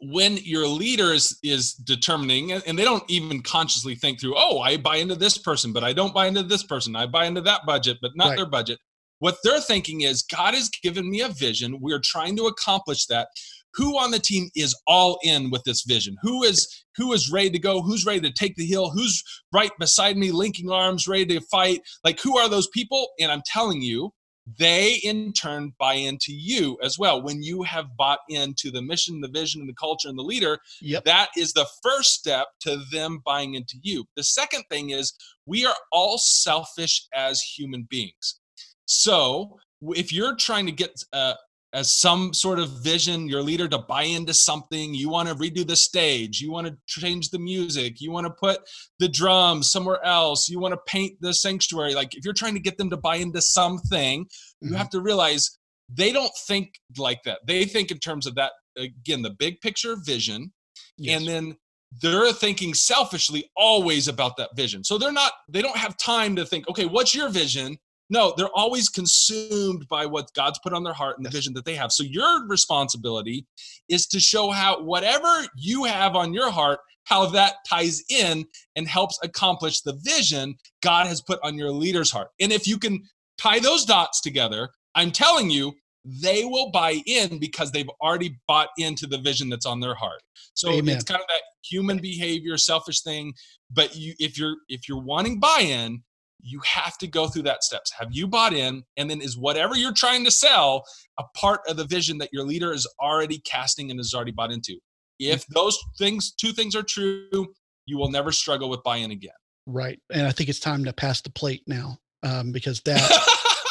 when your leader is, is determining and they don't even consciously think through oh i buy into this person but i don't buy into this person i buy into that budget but not right. their budget what they're thinking is god has given me a vision we're trying to accomplish that who on the team is all in with this vision who is who is ready to go who's ready to take the hill who's right beside me linking arms ready to fight like who are those people and i'm telling you they in turn buy into you as well. When you have bought into the mission, the vision, and the culture and the leader, yep. that is the first step to them buying into you. The second thing is we are all selfish as human beings. So if you're trying to get uh, as some sort of vision, your leader to buy into something. You want to redo the stage. You want to change the music. You want to put the drums somewhere else. You want to paint the sanctuary. Like if you're trying to get them to buy into something, mm-hmm. you have to realize they don't think like that. They think in terms of that, again, the big picture vision. Yes. And then they're thinking selfishly always about that vision. So they're not, they don't have time to think, okay, what's your vision? No, they're always consumed by what God's put on their heart and the vision that they have. So your responsibility is to show how whatever you have on your heart, how that ties in and helps accomplish the vision God has put on your leader's heart. And if you can tie those dots together, I'm telling you, they will buy in because they've already bought into the vision that's on their heart. So Amen. it's kind of that human behavior, selfish thing. But you, if you're if you're wanting buy-in, you have to go through that steps. Have you bought in? And then is whatever you're trying to sell a part of the vision that your leader is already casting and has already bought into? If those things two things are true you will never struggle with buy-in again. Right. And i think it's time to pass the plate now um, because that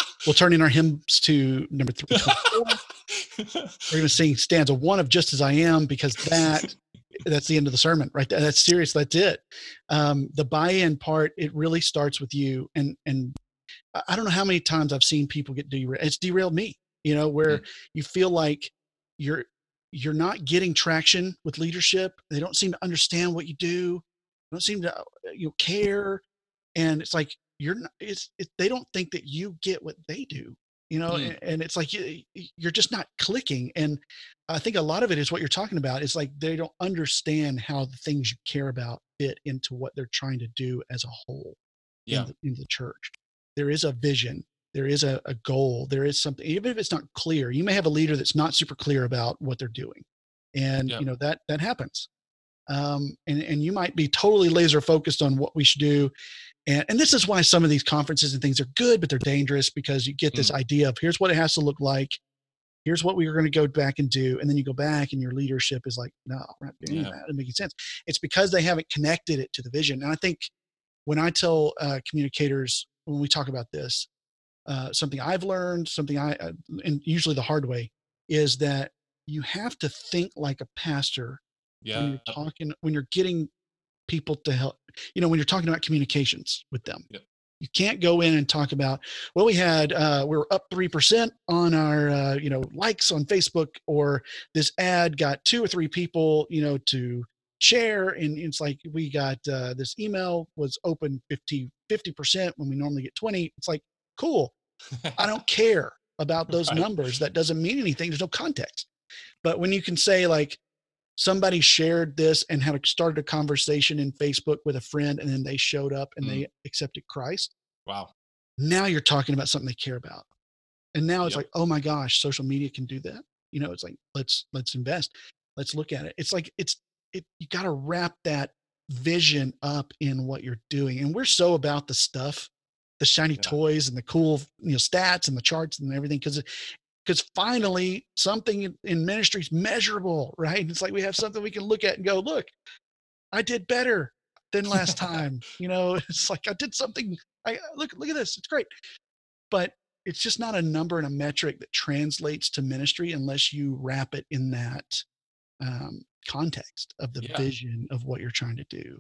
<laughs> we'll turn in our hymns to number three. <laughs> We're going to sing stanza one of just as i am because that that's the end of the sermon right that's serious that's it. Um, the buy-in part it really starts with you and and i don't know how many times i've seen people get derailed it's derailed me you know where mm-hmm. you feel like you're you're not getting traction with leadership they don't seem to understand what you do don't seem to uh, you know, care and it's like you're not it's it, they don't think that you get what they do you know mm. and it's like you, you're just not clicking and i think a lot of it is what you're talking about it's like they don't understand how the things you care about fit into what they're trying to do as a whole yeah. in, the, in the church there is a vision there is a, a goal there is something even if it's not clear you may have a leader that's not super clear about what they're doing and yeah. you know that that happens um, and and you might be totally laser focused on what we should do and, and this is why some of these conferences and things are good, but they're dangerous because you get this mm. idea of here's what it has to look like. Here's what we are going to go back and do. And then you go back and your leadership is like, no, we're not doing yeah. that. It making sense. It's because they haven't connected it to the vision. And I think when I tell uh, communicators, when we talk about this, uh, something I've learned, something I, uh, and usually the hard way, is that you have to think like a pastor yeah. when you're talking, when you're getting people to help you know when you're talking about communications with them yep. you can't go in and talk about well we had uh, we are up 3% on our uh, you know likes on facebook or this ad got two or three people you know to share and it's like we got uh, this email was open 50 50% when we normally get 20 it's like cool i don't <laughs> care about those right. numbers that doesn't mean anything there's no context but when you can say like somebody shared this and had started a conversation in Facebook with a friend, and then they showed up and mm. they accepted Christ. Wow. Now you're talking about something they care about. And now it's yep. like, oh my gosh, social media can do that. You know, it's like, let's let's invest. Let's look at it. It's like it's it you got to wrap that vision up in what you're doing. And we're so about the stuff the shiny Yeah. toys and the cool you know stats and the charts and everything because because finally something in, in ministry is measurable right? It's like we have something we can look at and go look i did better than last <laughs> time you know? <laughs> It's like i did something i look look at this it's great. But it's just not a number and a metric that translates to ministry unless you wrap it in that um, context of the Yeah. vision of what you're trying to do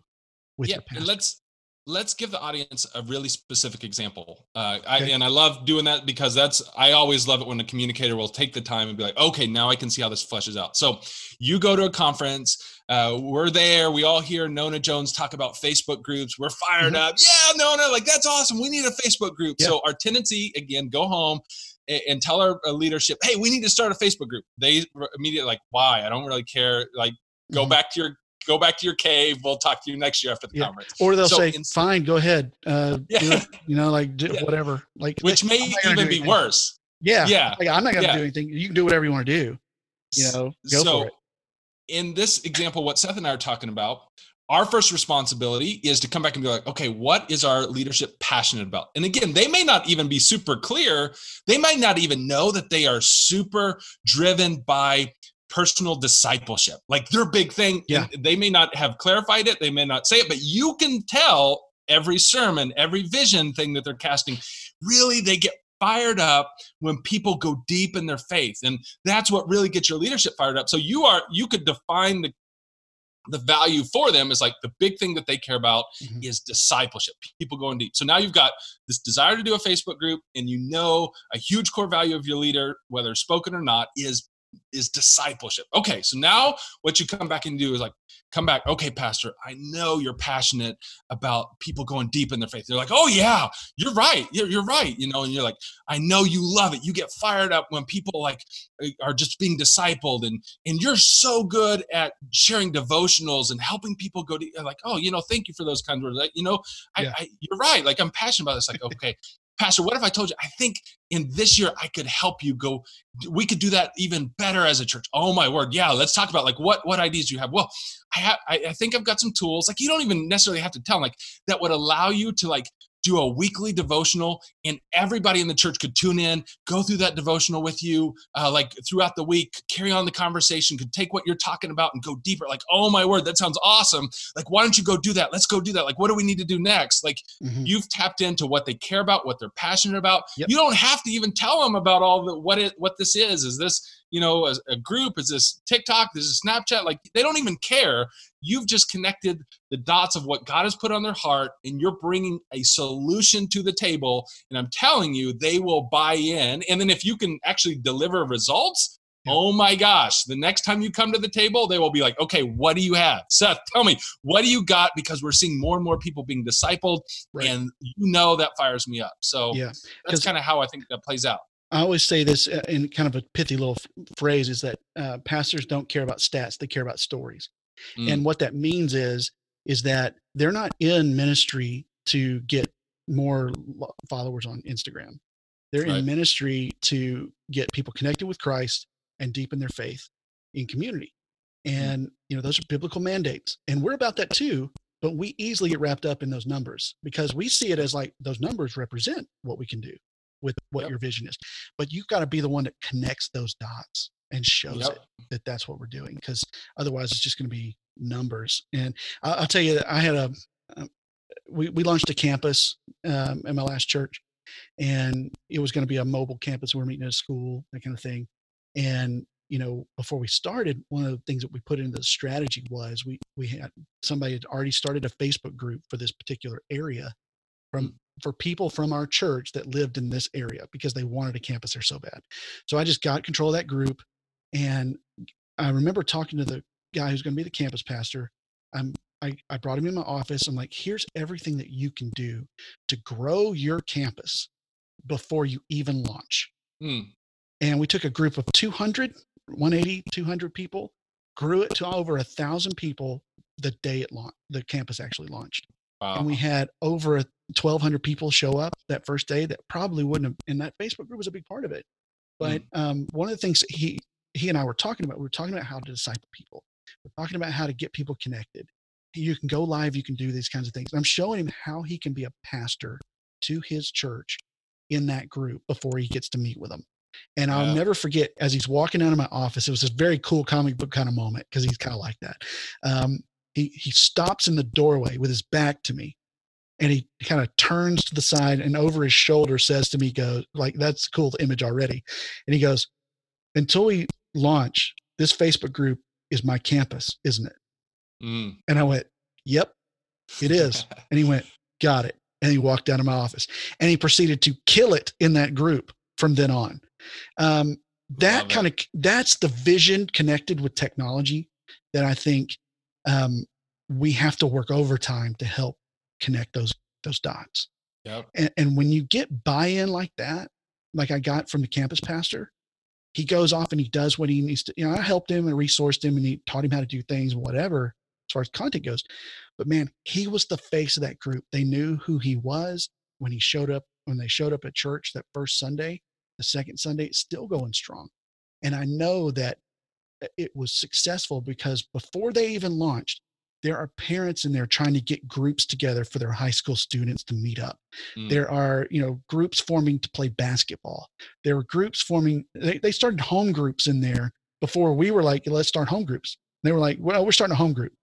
with yeah, and let's let's give the audience a really specific example. Uh, I, and I love doing that because that's I always love it when a communicator will take the time and be like, okay, now I can see how this fleshes out. So you go to a conference, uh, we're there, we all hear Nona Jones talk about Facebook groups. We're fired Mhm. up. Yeah, Nona, like that's awesome. We need a Facebook group. Yeah. So our tendency again, go home and tell our leadership, hey, we need to start a Facebook group. They immediately like, why? I don't really care. Like, go Mhm. back to your go back to your cave. We'll talk to you next year after the Yeah. conference. or they'll So say, in- "Fine, go ahead, uh, Yeah. it," you know, like Yeah. whatever, like Which may I'm not gonna even be worse. Yeah, Yeah. like I'm not going to do anything. You can do whatever you want to do. You know, go so for it. in this example, what Seth and I are talking about, our first responsibility is to come back and be like, okay, what is our leadership passionate about? And again, they may not even be super clear. They might not even know that they are super driven by personal discipleship, like their big thing. Yeah. They may not have clarified it, they may not say it, but you can tell every sermon, every vision thing that they're casting, really they get fired up when people go deep in their faith. And that's what really gets your leadership fired up. So you are you could define the the value for them is like the big thing that they care about Mhm. is discipleship people going deep so now you've got this desire to do a facebook group and you know a huge core value of your leader whether spoken or not is is discipleship. Okay so now what you come back and do is like come back okay pastor i know you're passionate about people going deep in their faith. They're like oh yeah you're right you're, you're right you know and you're like i know you love it. You get fired up when people like uh, are just being discipled and and you're so good at sharing devotionals and helping people go to like oh you know thank you for those kind of words like you know I, Yeah. I you're right like i'm passionate about this like <laughs> okay pastor what if i told you i think in this year i could help you go we could do that even better as a church. Oh my word yeah let's talk about like what what ideas do you have? Well i have I, I think i've got some tools like you don't even necessarily have to tell like that would allow you to like do a weekly devotional and everybody in the church could tune in go through that devotional with you uh, like throughout the week carry on the conversation could take what you're talking about and go deeper like oh my word that sounds awesome. Like why don't you go do that? Let's go do that. Like what do we need to do next? Like Mhm. you've tapped into what they care about what they're passionate about. Yep. you don't have to even tell them about all the what it what this is. Is this you know a, a group? Is this tiktok? Is this snapchat? Like they don't even care you've just connected the dots of what god has put on their heart and you're bringing a solution to the table. And i'm telling you they will buy in. And then if you can actually deliver results oh my gosh the next time you come to the table they will be like okay what do you have? Seth tell me what do you got? Because we're seeing more and more people being discipled Right. and you know that fires me up. So Yeah, that's kind of how i think that plays out. I always say this uh, in kind of a pithy little phrase: is that uh, pastors don't care about stats; they care about stories. Mm. And what that means is is that they're not in ministry to get more followers on Instagram. They're Right. in ministry to get people connected with Christ and deepen their faith in community. And you know those are biblical mandates, and we're about that too. But we easily get wrapped up in those numbers because we see it as like those numbers represent what we can do with what Yep. your vision is. But you've got to be the one that connects those dots and shows Yep. it that that's what we're doing because otherwise it's just going to be numbers. And I'll, I'll tell you that i had a um, we, we launched a campus um, in my last church and it was going to be a mobile campus. We were meeting at a school that kind of thing. And you know before we started one of the things that we put into the strategy was we we had somebody had already started a facebook group for this particular area from for people from our church that lived in this area because they wanted a campus there so bad. So i just got control of that group and I remember talking to the guy who's going to be the campus pastor. I'm, I, I brought him in my office. I'm like, here's everything that you can do to grow your campus before you even launch. Hmm. And we took a group of 200, 180, 200 people, grew it to over a thousand people the day it launched, the campus actually launched. Wow. And we had over 1200 people show up that first day that probably wouldn't have, and that Facebook group was a big part of it. But um, one of the things he, he and I were talking about, we were talking about how to disciple people. We're talking about how to get people connected. You can go live, you can do these kinds of things. I'm showing him how he can be a pastor to his church in that group before he gets to meet with them. And I'll never forget as he's walking out of my office, it was this very cool comic book kind of moment because he's kind of like that. Um, he, he stops in the doorway with his back to me and he kind of turns to the side and over his shoulder says to me, goes like, that's cool image already. And he goes, until we launch, this Facebook group is my campus, isn't it? Mm. And I went, yep, it is. <laughs> And he went, got it. And he walked out of my office and he proceeded to kill it in that group from then on. Um, that kind of that's the vision connected with technology that I think um, we have to work overtime to help connect those those dots. Yep. And, and when you get buy-in like that, like I got from the campus pastor, he goes off and he does what he needs to. You know, I helped him and resourced him and he taught him how to do things, whatever, as far as content goes. But man, he was the face of that group. They knew who he was when he showed up. When they showed up at church that first Sunday, the second Sunday, it's still going strong. And I know that it was successful because before they even launched, there are parents in there trying to get groups together for their high school students to meet up. Mm. There are, you know, groups forming to play basketball. There were groups forming, they, they started home groups in there before we were like, let's start home groups. They were like, well, we're starting a home group.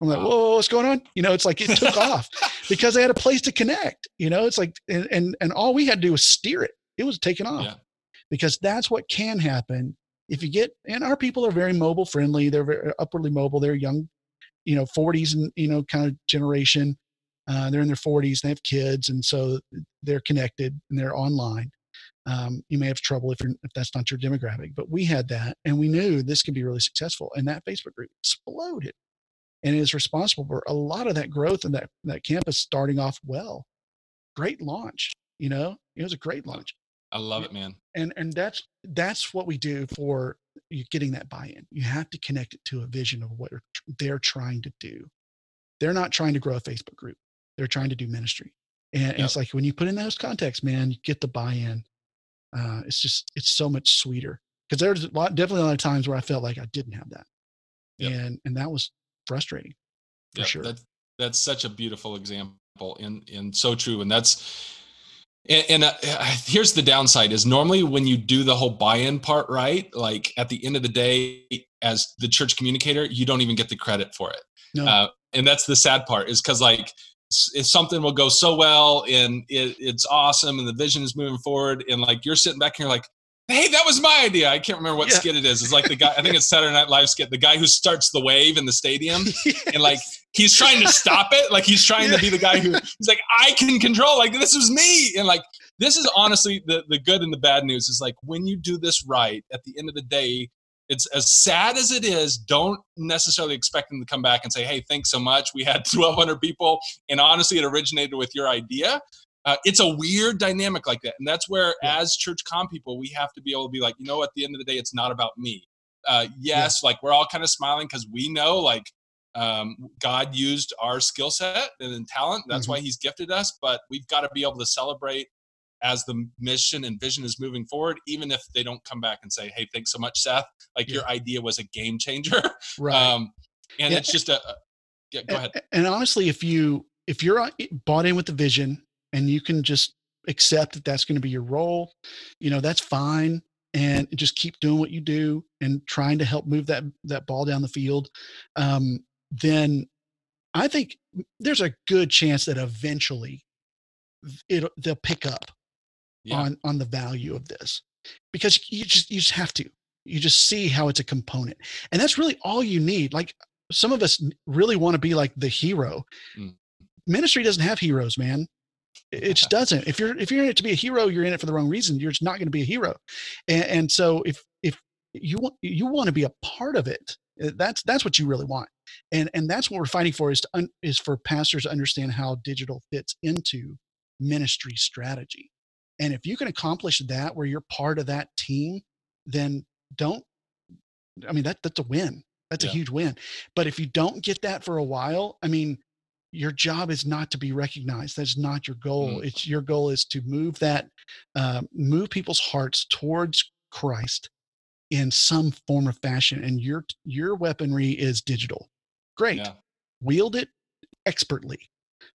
I'm like, Wow. whoa, what's going on? You know, it's like it took <laughs> off because they had a place to connect. You know, it's like, and and, and all we had to do was steer it. It was taken off Yeah. because that's what can happen if you get. And our people are very mobile friendly. They're very upwardly mobile. They're young, you know, 40s and you know, kind of generation. Uh, they're in their 40s. They have kids, and so they're connected and they're online. Um, you may have trouble if you're if that's not your demographic, but we had that, and we knew this could be really successful. And that Facebook group exploded, and is responsible for a lot of that growth and that that campus starting off well. Great launch, you know, it was a great launch, I love it, man. and and that's that's what we do for you getting that buy-in. You have to connect it to a vision of what they're trying to do. They're not trying to grow a Facebook group; they're trying to do ministry. And, and it's like when you put in those contexts, man, you get the buy-in. Uh, it's just it's so much sweeter because there's a lot, definitely a lot of times where I felt like I didn't have that, Yep. and and that was frustrating for Yep, sure. That's that's such a beautiful example and and so true. And that's and, and uh, here's the downside is normally when you do the whole buy-in part right, like at the end of the day, as the church communicator, you don't even get the credit for it. No. Uh, and that's the sad part is because like if something will go so well and it, it's awesome and the vision is moving forward and like you're sitting back here like hey that was my idea. I can't remember what Yeah. skit it is. It's like the guy i think it's saturday night live skit the guy who starts the wave in the stadium <laughs> and like he's trying to stop it. Like he's trying to be the guy who he's like i can control like this was me. And like this is honestly the the good and the bad news is like when you do this right at the end of the day it's as sad as it is don't necessarily expect them to come back and say hey thanks so much. We had <laughs> 1200 people. And honestly it originated with your idea uh, it's a weird dynamic like that and that's where Yeah. as church com people we have to be able to be like you know at the end of the day it's not about me uh, yes like we're all kind of smiling because we know like um, god used our skill set and talent that's Mhm. why he's gifted us but we've got to be able to celebrate as the mission and vision is moving forward even if they don't come back and say hey thanks so much seth like Yeah. your idea was a game changer <laughs> right. um, and Yeah. it's just a, yeah go ahead A- And honestly, if you if you're uh, bought in with the vision and you can just accept that that's going to be your role, you know that's fine, and just keep doing what you do and trying to help move that that ball down the field. Um, then I think there's a good chance that eventually it they'll pick up yeah on on the value of this because you just you just have to you just see how it's a component and that's really all you need like some of us really want to be like the hero Mm. ministry doesn't have heroes man it just doesn't. If you're if you're in it to be a hero you're in it for the wrong reason. You're just not going to be a hero. And, and so if if you want you want to be a part of it uh, that's that's what you really want. And and that's what we're fighting for is to un, is for pastors to understand how digital fits into ministry strategy. And if you can accomplish that where you're part of that team then don't i mean that that's a win. That's Yeah. a huge win. But if you don't get that for a while i mean your job is not to be recognized. That's not your goal. Mm. it's your goal is to move that uh, move people's hearts towards christ in some form or fashion and your your weaponry is digital. Great. Yeah. Wield it expertly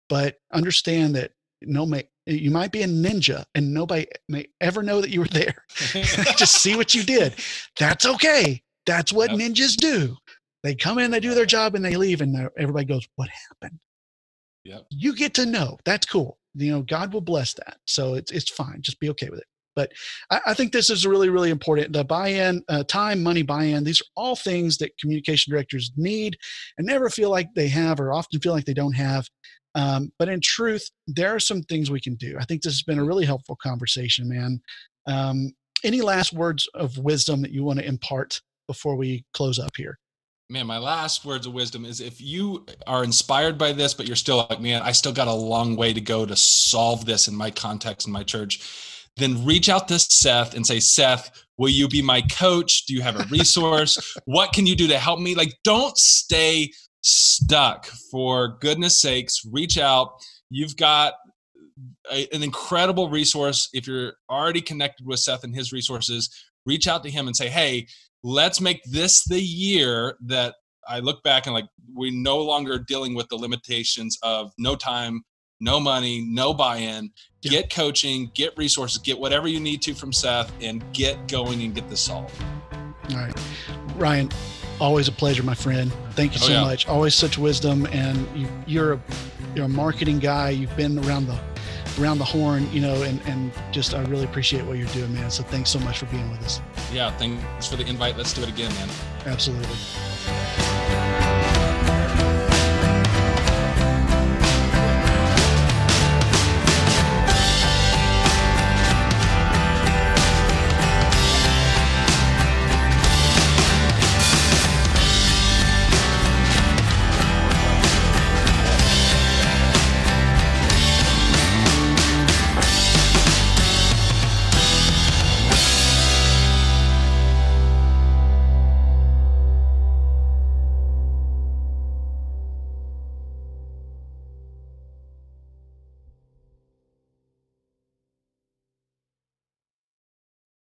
but understand that no may you might be a ninja and nobody may ever know that you were there. <laughs> Just see what you did. That's okay. That's what yep. ninjas do. They come in they do their job and they leave and everybody goes what happened yep. you get to know that's cool you know god will bless that so it's it's fine just be okay with it but I, I think this is really really important the buy-in uh, time money buy-in these are all things that communication directors need and never feel like they have or often feel like they don't have um, but in truth, there are some things we can do. I think this has been a really helpful conversation, man. Um, any last words of wisdom that you want to impart before we close up here? Man, my last words of wisdom is if you are inspired by this, but you're still like, man, I still got a long way to go to solve this in my context in my church, then reach out to Seth and say, Seth, will you be my coach? Do you have a resource? <laughs> what can you do to help me? Like, don't stay stuck, for goodness sakes, reach out. You've got a, an incredible resource. If you're already connected with Seth and his resources, reach out to him and say, hey, let's make this the year that I look back and like we're no longer dealing with the limitations of no time, no money, no buy-in. Get coaching, get resources, get whatever you need to from Seth, and get going and get this solved. All right, Ryan. Always a pleasure, my friend. Thank you oh, so yeah. much. Always such wisdom, and you, you're a you're a marketing guy. You've been around the around the horn, you know, and and just I really appreciate what you're doing, man. So thanks so much for being with us. Yeah, thanks for the invite. Let's do it again, man. Absolutely.